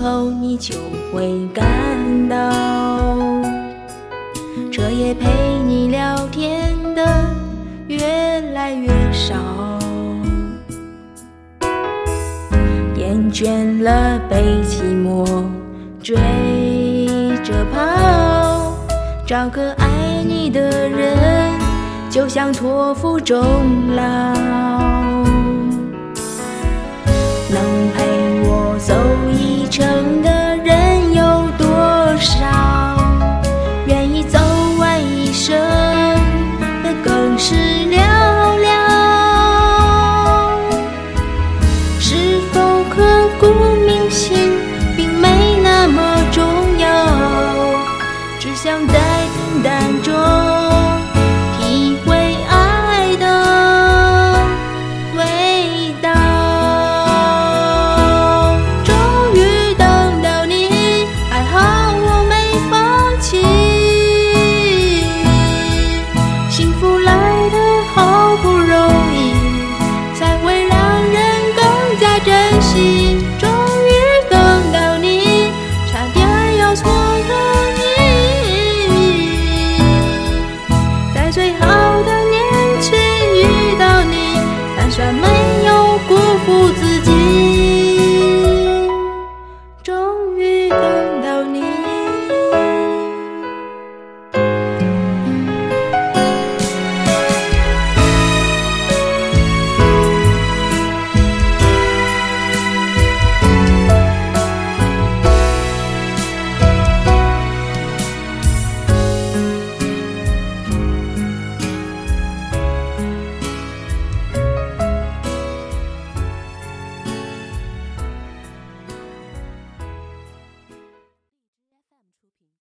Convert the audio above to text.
口，你就会感到，彻夜陪你聊天的越来越少。厌倦了被寂寞追着跑，找个爱你的人，就像托付终老。刻骨铭心